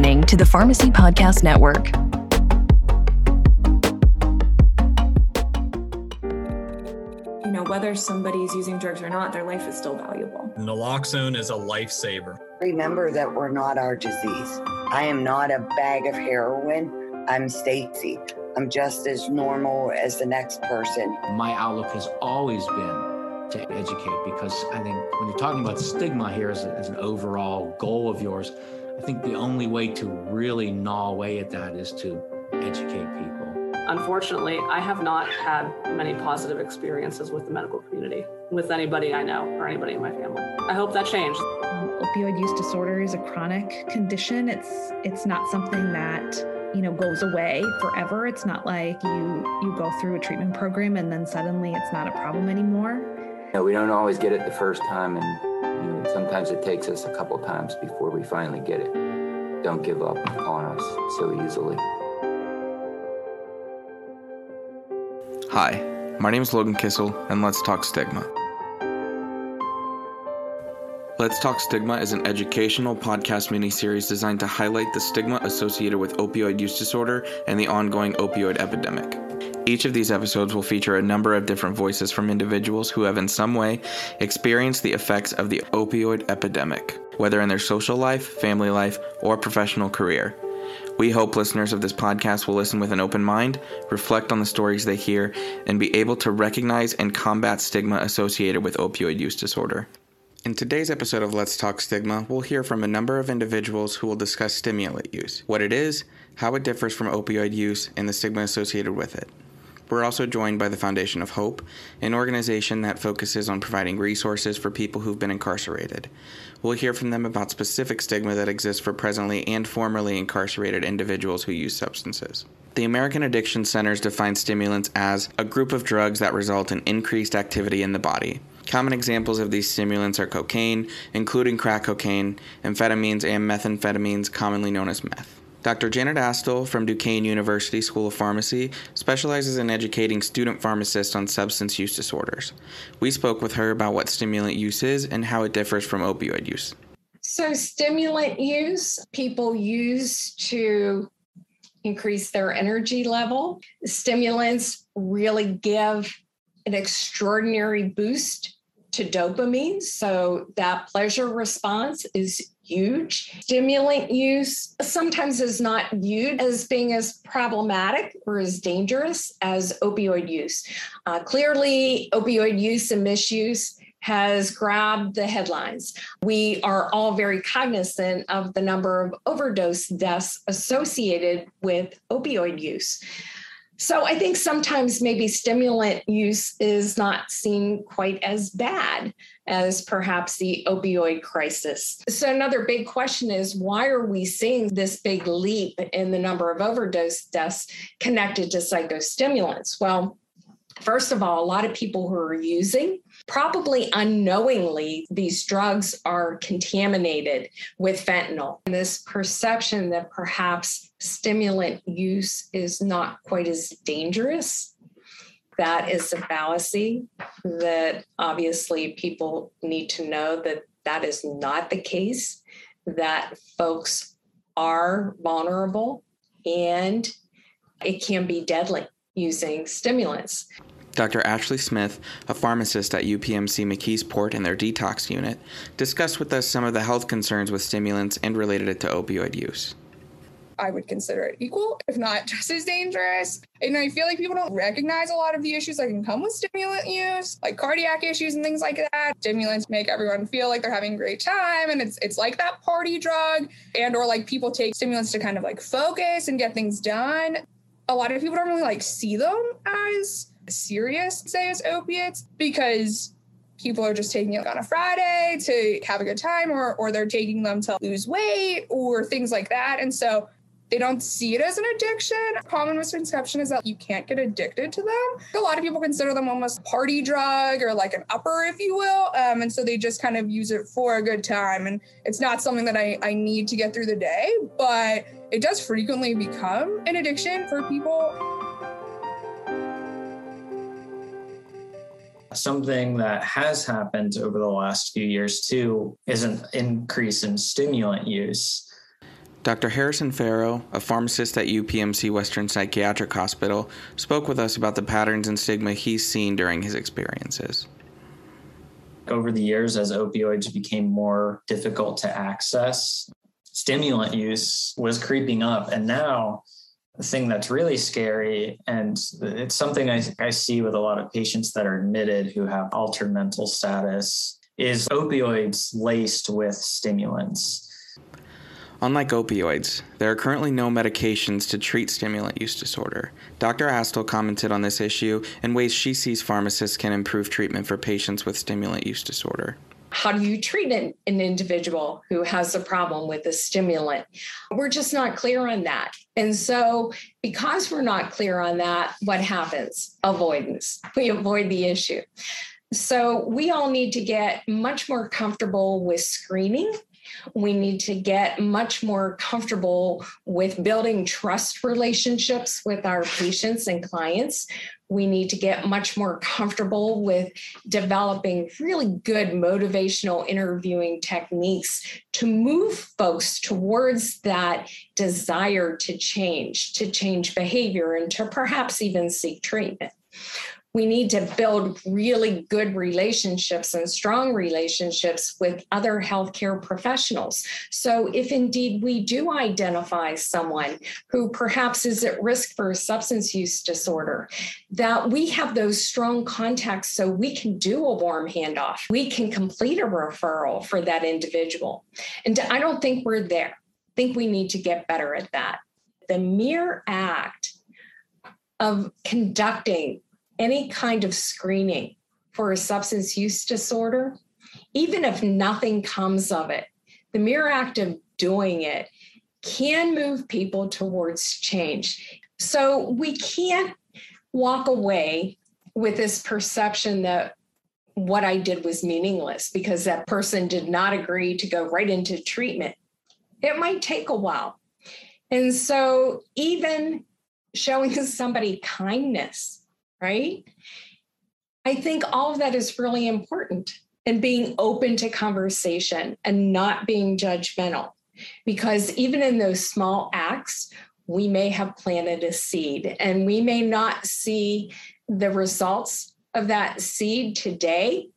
listening to the Pharmacy Podcast Network. You know, whether somebody's using drugs or not, their life is still valuable. Naloxone is a lifesaver. Remember that we're not our disease. I am not a bag of heroin. I'm Stacy. I'm just as normal as the next person. My outlook has always been to educate because I think when you're talking about stigma here as, a, as an overall goal of yours, I think the only way to really gnaw away at that is to educate people. Unfortunately, I have not had many positive experiences with the medical community, with anybody I know or anybody in my family. I hope that changed. Um, opioid use disorder is a chronic condition. It's it's not something that you know goes away forever. It's not like you you go through a treatment program and then suddenly it's not a problem anymore. You know, we don't always get it the first time, and sometimes it takes us a couple times before we finally get it. Don't give up on us so easily. Hi, my name is Logan Kissel, and let's talk stigma. Let's Talk Stigma is an educational podcast miniseries designed to highlight the stigma associated with opioid use disorder and the ongoing opioid epidemic. Each of these episodes will feature a number of different voices from individuals who have in some way experienced the effects of the opioid epidemic, whether in their social life, family life, or professional career. We hope listeners of this podcast will listen with an open mind, reflect on the stories they hear, and be able to recognize and combat stigma associated with opioid use disorder. In today's episode of Let's Talk Stigma, we'll hear from a number of individuals who will discuss stimulant use, what it is, how it differs from opioid use, and the stigma associated with it. We're also joined by the Foundation of Hope, an organization that focuses on providing resources for people who've been incarcerated. We'll hear from them about specific stigma that exists for presently and formerly incarcerated individuals who use substances. The American Addiction Centers define stimulants as a group of drugs that result in increased activity in the body. Common examples of these stimulants are cocaine, including crack cocaine, amphetamines, and methamphetamines, commonly known as meth. Dr. Janet Astle from Duquesne University School of Pharmacy specializes in educating student pharmacists on substance use disorders. We spoke with her about what stimulant use is and how it differs from opioid use. So, stimulant use people use to increase their energy level. Stimulants really give an extraordinary boost to dopamine. So that pleasure response is huge. Stimulant use sometimes is not viewed as being as problematic or as dangerous as opioid use. Uh, clearly, opioid use and misuse has grabbed the headlines. We are all very cognizant of the number of overdose deaths associated with opioid use. So I think sometimes maybe stimulant use is not seen quite as bad as perhaps the opioid crisis. So another big question is why are we seeing this big leap in the number of overdose deaths connected to psychostimulants? Well, First of all, a lot of people who are using probably unknowingly these drugs are contaminated with fentanyl. And this perception that perhaps stimulant use is not quite as dangerous, that is a fallacy that obviously people need to know that that is not the case, that folks are vulnerable and it can be deadly using stimulants. Dr. Ashley Smith, a pharmacist at UPMC McKeesport and their detox unit, discussed with us some of the health concerns with stimulants and related it to opioid use. I would consider it equal, if not just as dangerous. And I feel like people don't recognize a lot of the issues that can come with stimulant use, like cardiac issues and things like that. Stimulants make everyone feel like they're having a great time and it's it's like that party drug. And or like people take stimulants to kind of like focus and get things done. A lot of people don't really like see them as serious, say, as opiates because people are just taking it on a Friday to have a good time or or they're taking them to lose weight or things like that. And so they don't see it as an addiction. Common misconception is that you can't get addicted to them. A lot of people consider them almost party drug or like an upper, if you will. Um, and so they just kind of use it for a good time. And it's not something that I, I need to get through the day, but it does frequently become an addiction for people. Something that has happened over the last few years too is an increase in stimulant use. Dr. Harrison Farrow, a pharmacist at UPMC Western Psychiatric Hospital, spoke with us about the patterns and stigma he's seen during his experiences. Over the years, as opioids became more difficult to access, stimulant use was creeping up. And now, the thing that's really scary, and it's something I, I see with a lot of patients that are admitted who have altered mental status, is opioids laced with stimulants. Unlike opioids, there are currently no medications to treat stimulant use disorder. Dr. Astle commented on this issue and ways she sees pharmacists can improve treatment for patients with stimulant use disorder. How do you treat an, an individual who has a problem with a stimulant? We're just not clear on that. And so, because we're not clear on that, what happens? Avoidance. We avoid the issue. So, we all need to get much more comfortable with screening we need to get much more comfortable with building trust relationships with our patients and clients. We need to get much more comfortable with developing really good motivational interviewing techniques to move folks towards that desire to change, to change behavior, and to perhaps even seek treatment we need to build really good relationships and strong relationships with other healthcare professionals. So, if indeed we do identify someone who perhaps is at risk for a substance use disorder, that we have those strong contacts so we can do a warm handoff. We can complete a referral for that individual. And I don't think we're there. I think we need to get better at that. The mere act of conducting any kind of screening for a substance use disorder, even if nothing comes of it, the mere act of doing it can move people towards change. So we can't walk away with this perception that what I did was meaningless because that person did not agree to go right into treatment. It might take a while. And so, even showing somebody kindness right? I think all of that is really important and being open to conversation and not being judgmental. Because even in those small acts, we may have planted a seed and we may not see the results of that seed today,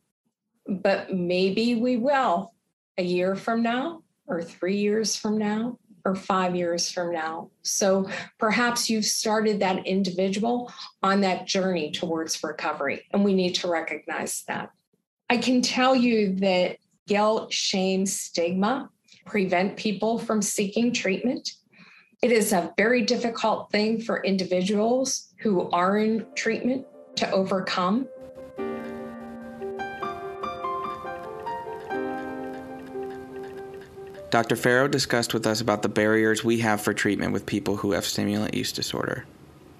but maybe we will a year from now or three years from now or five years from now. So perhaps you've started that individual on that journey towards recovery, and we need to recognize that. I can tell you that guilt, shame, stigma prevent people from seeking treatment. It is a very difficult thing for individuals who are in treatment to overcome. Dr. Farrow discussed with us about the barriers we have for treatment with people who have stimulant use disorder.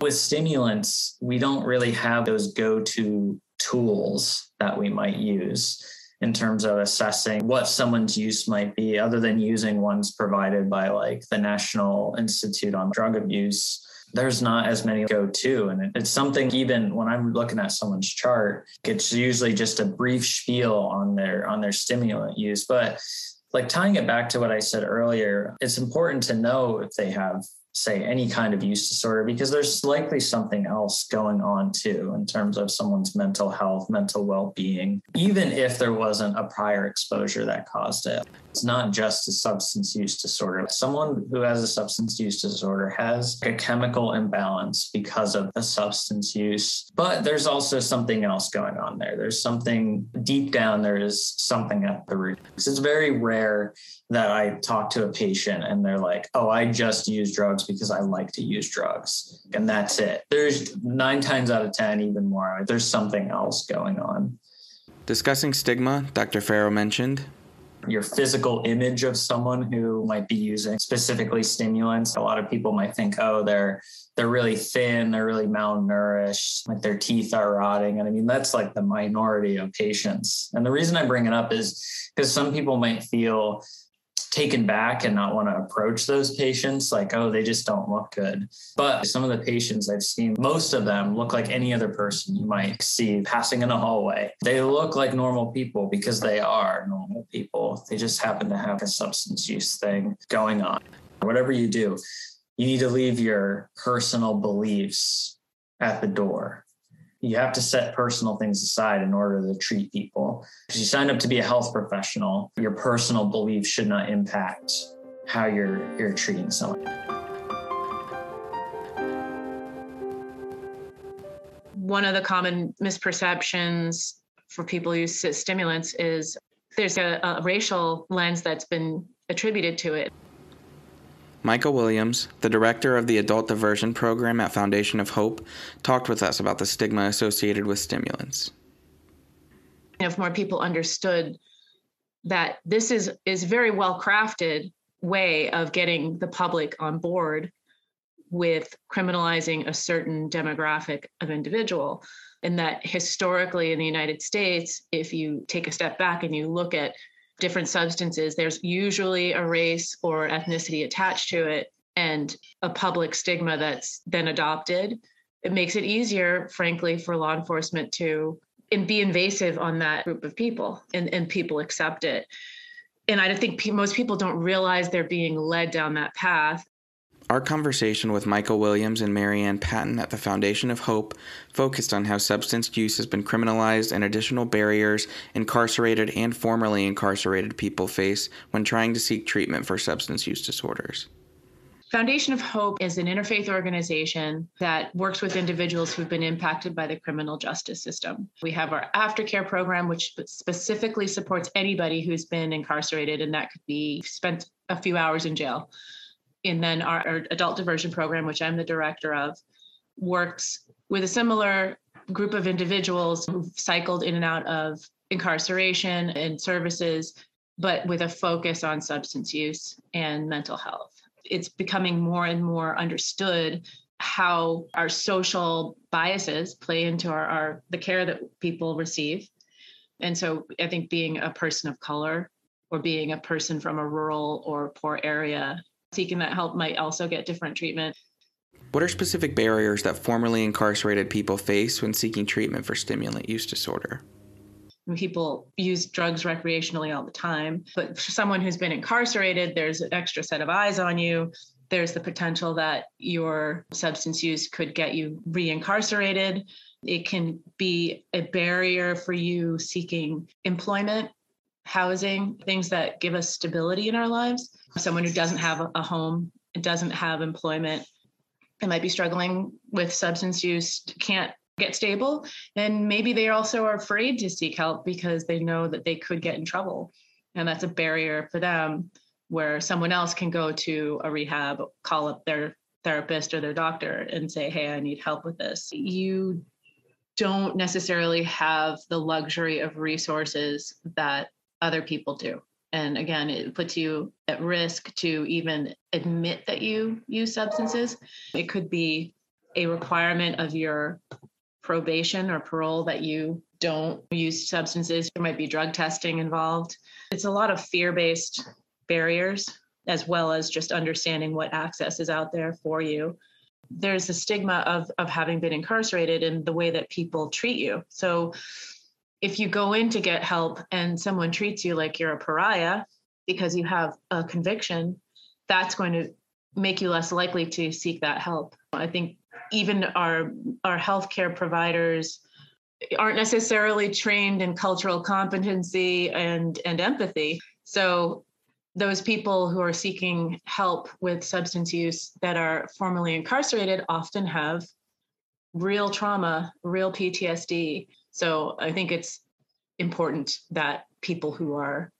With stimulants, we don't really have those go to tools that we might use in terms of assessing what someone's use might be, other than using ones provided by like the National Institute on Drug Abuse. There's not as many go to. And it's something, even when I'm looking at someone's chart, it's usually just a brief spiel on their on their stimulant use. But like tying it back to what I said earlier, it's important to know if they have say any kind of use disorder because there's likely something else going on too in terms of someone's mental health, mental well-being, even if there wasn't a prior exposure that caused it. It's not just a substance use disorder. Someone who has a substance use disorder has a chemical imbalance because of the substance use, but there's also something else going on there. There's something deep down, there is something at the root. It's very rare that I talk to a patient and they're like, oh, I just use drugs because I like to use drugs. And that's it. There's nine times out of 10, even more, there's something else going on. Discussing stigma, Dr. Farrow mentioned. Your physical image of someone who might be using specifically stimulants. A lot of people might think, oh, they're they're really thin, they're really malnourished, like their teeth are rotting. And I mean, that's like the minority of patients. And the reason I bring it up is because some people might feel taken back and not want to approach those patients like, oh, they just don't look good. But some of the patients I've seen, most of them look like any other person you might see passing in a hallway. They look like normal people because they are normal people. They just happen to have a substance use thing going on. whatever you do, you need to leave your personal beliefs at the door. You have to set personal things aside in order to treat people. Because you signed up to be a health professional, your personal beliefs should not impact how you're you're treating someone. One of the common misperceptions for people who use stimulants is there's a, a racial lens that's been attributed to it. Michael Williams, the director of the Adult Diversion Program at Foundation of Hope, talked with us about the stigma associated with stimulants. If more people understood that this is is very well crafted way of getting the public on board with criminalizing a certain demographic of individual and that historically in the United States if you take a step back and you look at different substances, there's usually a race or ethnicity attached to it and a public stigma that's then adopted. It makes it easier, frankly, for law enforcement to and be invasive on that group of people and, and people accept it. And I think most people don't realize they're being led down that path. Our conversation with Michael Williams and Marianne Patton at the Foundation of Hope focused on how substance use has been criminalized and additional barriers incarcerated and formerly incarcerated people face when trying to seek treatment for substance use disorders. Foundation of Hope is an interfaith organization that works with individuals who've been impacted by the criminal justice system. We have our aftercare program, which specifically supports anybody who's been incarcerated, and that could be spent a few hours in jail and then our, our adult diversion program, which I'm the director of, works with a similar group of individuals who've cycled in and out of incarceration and services, but with a focus on substance use and mental health. It's becoming more and more understood how our social biases play into our, our the care that people receive. And so I think being a person of color or being a person from a rural or poor area seeking that help might also get different treatment. What are specific barriers that formerly incarcerated people face when seeking treatment for stimulant use disorder? People use drugs recreationally all the time, but for someone who's been incarcerated, there's an extra set of eyes on you. There's the potential that your substance use could get you reincarcerated. It can be a barrier for you seeking employment, housing, things that give us stability in our lives someone who doesn't have a home, doesn't have employment, and might be struggling with substance use, can't get stable, and maybe they also are afraid to seek help because they know that they could get in trouble. And that's a barrier for them where someone else can go to a rehab, call up their therapist or their doctor and say, Hey, I need help with this. You don't necessarily have the luxury of resources that other people do. And again, it puts you at risk to even admit that you use substances. It could be a requirement of your probation or parole that you don't use substances. There might be drug testing involved. It's a lot of fear based barriers, as well as just understanding what access is out there for you. There's a stigma of, of having been incarcerated and the way that people treat you. So if you go in to get help and someone treats you like you're a pariah because you have a conviction, that's going to make you less likely to seek that help. I think even our our healthcare providers aren't necessarily trained in cultural competency and and empathy. So those people who are seeking help with substance use that are formerly incarcerated often have real trauma, real PTSD. So I think it's important that people who are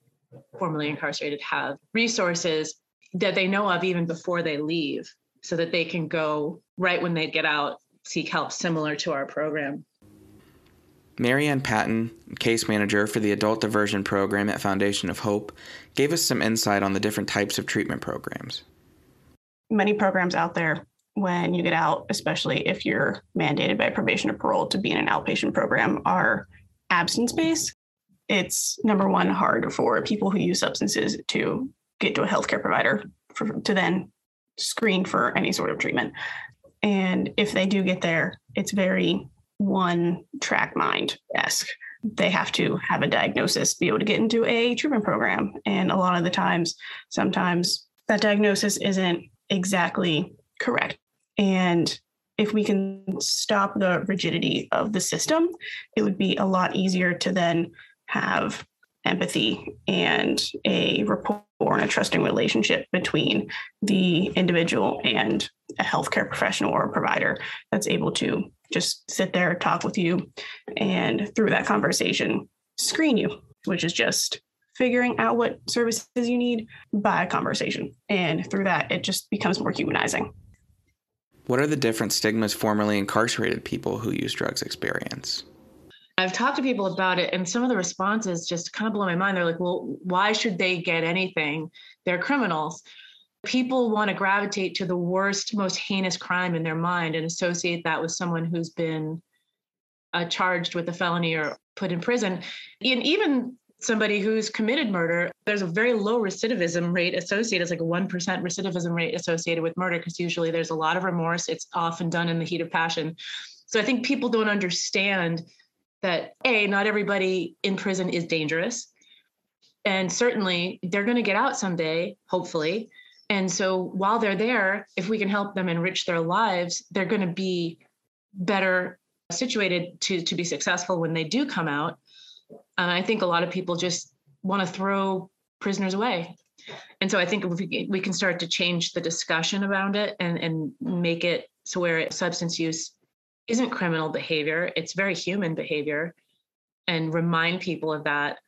formerly incarcerated have resources that they know of even before they leave so that they can go right when they get out seek help similar to our program. Marianne Patton, case manager for the Adult Diversion Program at Foundation of Hope, gave us some insight on the different types of treatment programs. Many programs out there when you get out, especially if you're mandated by probation or parole to be in an outpatient program, are abstinence based. It's number one hard for people who use substances to get to a healthcare provider for, to then screen for any sort of treatment. And if they do get there, it's very one track mind esque. They have to have a diagnosis, be able to get into a treatment program. And a lot of the times, sometimes that diagnosis isn't exactly correct. And if we can stop the rigidity of the system, it would be a lot easier to then have empathy and a rapport and a trusting relationship between the individual and a healthcare professional or a provider that's able to just sit there, talk with you, and through that conversation, screen you, which is just figuring out what services you need by a conversation. And through that, it just becomes more humanizing. What are the different stigmas formerly incarcerated people who use drugs experience? I've talked to people about it, and some of the responses just kind of blow my mind. They're like, well, why should they get anything? They're criminals. People want to gravitate to the worst, most heinous crime in their mind and associate that with someone who's been uh, charged with a felony or put in prison. And even somebody who's committed murder, there's a very low recidivism rate associated. It's like a 1% recidivism rate associated with murder because usually there's a lot of remorse. It's often done in the heat of passion. So I think people don't understand that A, not everybody in prison is dangerous. And certainly they're going to get out someday, hopefully. And so while they're there, if we can help them enrich their lives, they're going to be better situated to, to be successful when they do come out. And I think a lot of people just want to throw prisoners away. And so I think we, we can start to change the discussion around it and, and make it so where substance use isn't criminal behavior, it's very human behavior, and remind people of that,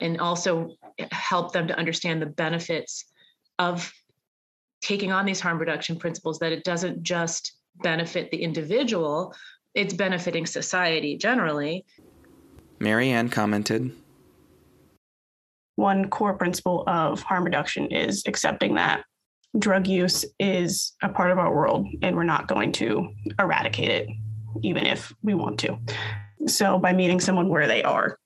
and also help them to understand the benefits of taking on these harm reduction principles, that it doesn't just benefit the individual, it's benefiting society generally. Marianne commented One core principle of harm reduction is accepting that drug use is a part of our world and we're not going to eradicate it, even if we want to. So, by meeting someone where they are,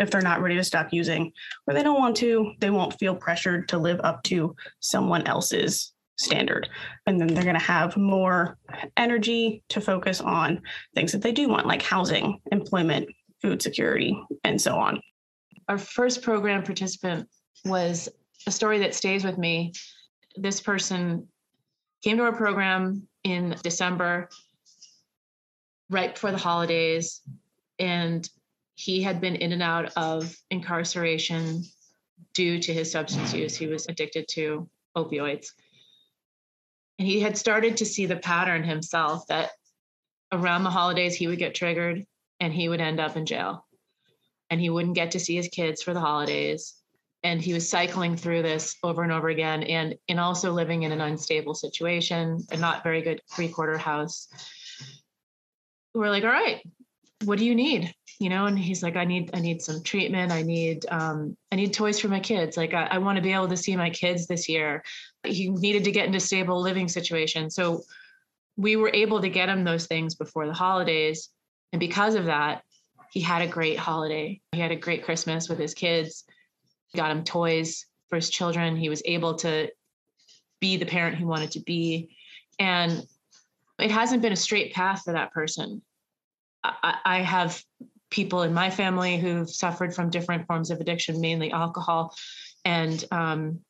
if they're not ready to stop using or they don't want to, they won't feel pressured to live up to someone else's standard. And then they're going to have more energy to focus on things that they do want, like housing, employment, food security, and so on. Our first program participant was a story that stays with me this person came to our program in December, right before the holidays, and he had been in and out of incarceration due to his substance use. He was addicted to opioids. And he had started to see the pattern himself that around the holidays he would get triggered and he would end up in jail. And he wouldn't get to see his kids for the holidays. And he was cycling through this over and over again and and also living in an unstable situation a not very good three quarter house. We're like all right what do you need? You know and he's like i need i need some treatment. I need um, i need toys for my kids. Like i, I want to be able to see my kids this year. He needed to get into stable living situation. So we were able to get him those things before the holidays and because of that he had a great holiday he had a great christmas with his kids got him toys for his children. He was able to be the parent he wanted to be. And it hasn't been a straight path for that person. I, I have people in my family who've suffered from different forms of addiction, mainly alcohol, and um,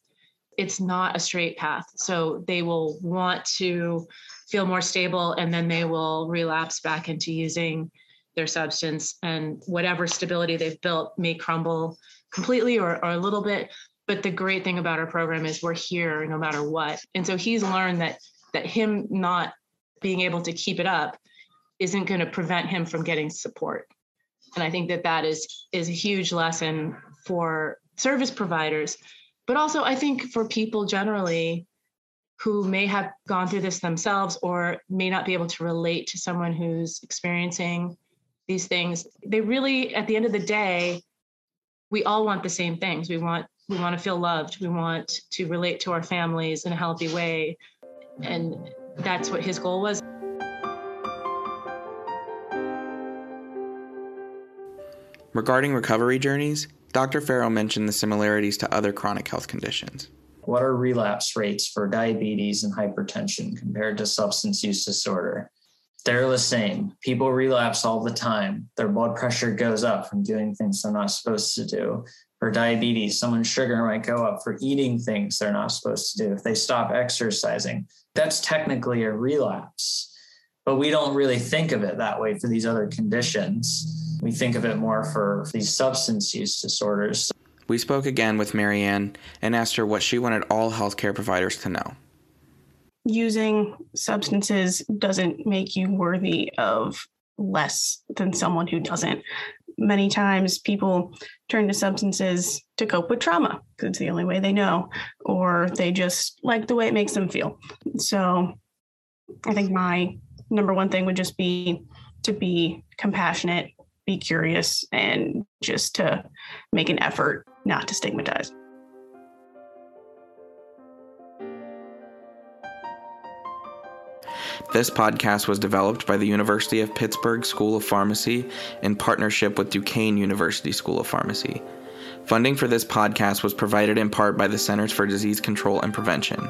it's not a straight path. So they will want to feel more stable and then they will relapse back into using their substance, and whatever stability they've built may crumble completely or, or a little bit. But the great thing about our program is we're here no matter what. And so he's learned that that him not being able to keep it up isn't going to prevent him from getting support. And I think that that is is a huge lesson for service providers, but also I think for people generally who may have gone through this themselves or may not be able to relate to someone who's experiencing these things. They really at the end of the day we all want the same things. We want we want to feel loved. We want to relate to our families in a healthy way. And that's what his goal was. Regarding recovery journeys, Dr. Farrell mentioned the similarities to other chronic health conditions. What are relapse rates for diabetes and hypertension compared to substance use disorder? they're the same. People relapse all the time. Their blood pressure goes up from doing things they're not supposed to do. For diabetes, someone's sugar might go up for eating things they're not supposed to do. If they stop exercising, that's technically a relapse. But we don't really think of it that way for these other conditions. We think of it more for these substance use disorders. We spoke again with Marianne and asked her what she wanted all healthcare providers to know. Using substances doesn't make you worthy of less than someone who doesn't. Many times people turn to substances to cope with trauma because it's the only way they know, or they just like the way it makes them feel. So I think my number one thing would just be to be compassionate, be curious, and just to make an effort not to stigmatize. This podcast was developed by the University of Pittsburgh School of Pharmacy in partnership with Duquesne University School of Pharmacy. Funding for this podcast was provided in part by the Centers for Disease Control and Prevention.